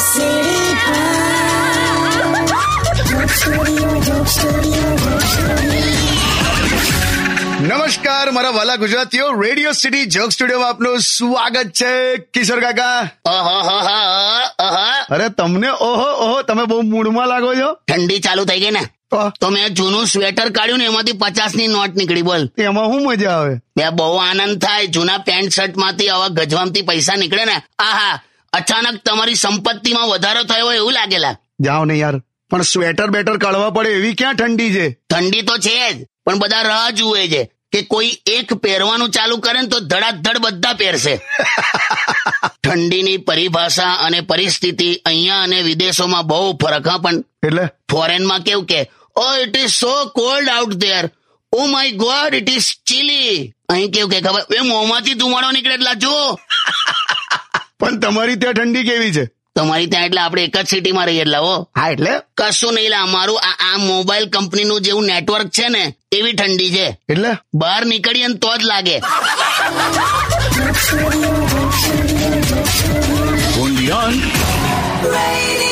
નમસ્કાર મારા વાલા ગુજરાતીઓ રેડિયો સિટી જોક સ્ટુડિયો આપનું સ્વાગત છે કિશોર કાકા. અરે તમને ઓહો ઓહો તમે બહુ મૂડમાં લાગો છો? ઠંડી ચાલુ થઈ ગઈ ને. તો? મેં જૂનું સ્વેટર કાઢ્યું ને એમાંથી પચાસની નોટ નીકળી બોલ. એમાં શું મજા આવે? બે બહુ આનંદ થાય જૂના પેન્ટ શર્ટમાંથી આવા ગજવામથી પૈસા નીકળે ને. આહા અચાનક તમારી સંપત્તિમાં વધારો થયો હોય એવું લાગેલા. જાઓ ને યાર. પણ સ્વેટર બેટર કાઢવા પડે એવી ક્યાં ઠંડી છે? ઠંડી તો છે જ પણ બધા રાહ જુએ છે કે કોઈ એક પહેરવાનું ચાલુ કરે ને તો ધડાધડ બધા પહેરશે. ઠંડીની પરિભાષા અને પરિસ્થિતિ અહીંયા અને વિદેશોમાં બહુ ફરક હા પણ એટલે? ફોરેનમાં કેવું કે ઓ it is so cold out there oh my god it is chilly અહીં કેવું કે ખબર એ મોંમાંથી ધુમાડો નીકળે એટલા જો પણ તમારી ત્યાં ઠંડી કેવી છે? તમારી ત્યાં એટલે આપણે એક જ સિટીમાં રહીએ એટલે હો. હા એટલે? કશું નહીં લા અમારું આ આ મોબાઈલ કંપનીનું જેવું નેટવર્ક છે ને એવી ઠંડી છે. એટલે? બહાર નીકળીએ ને તો જ લાગે. City.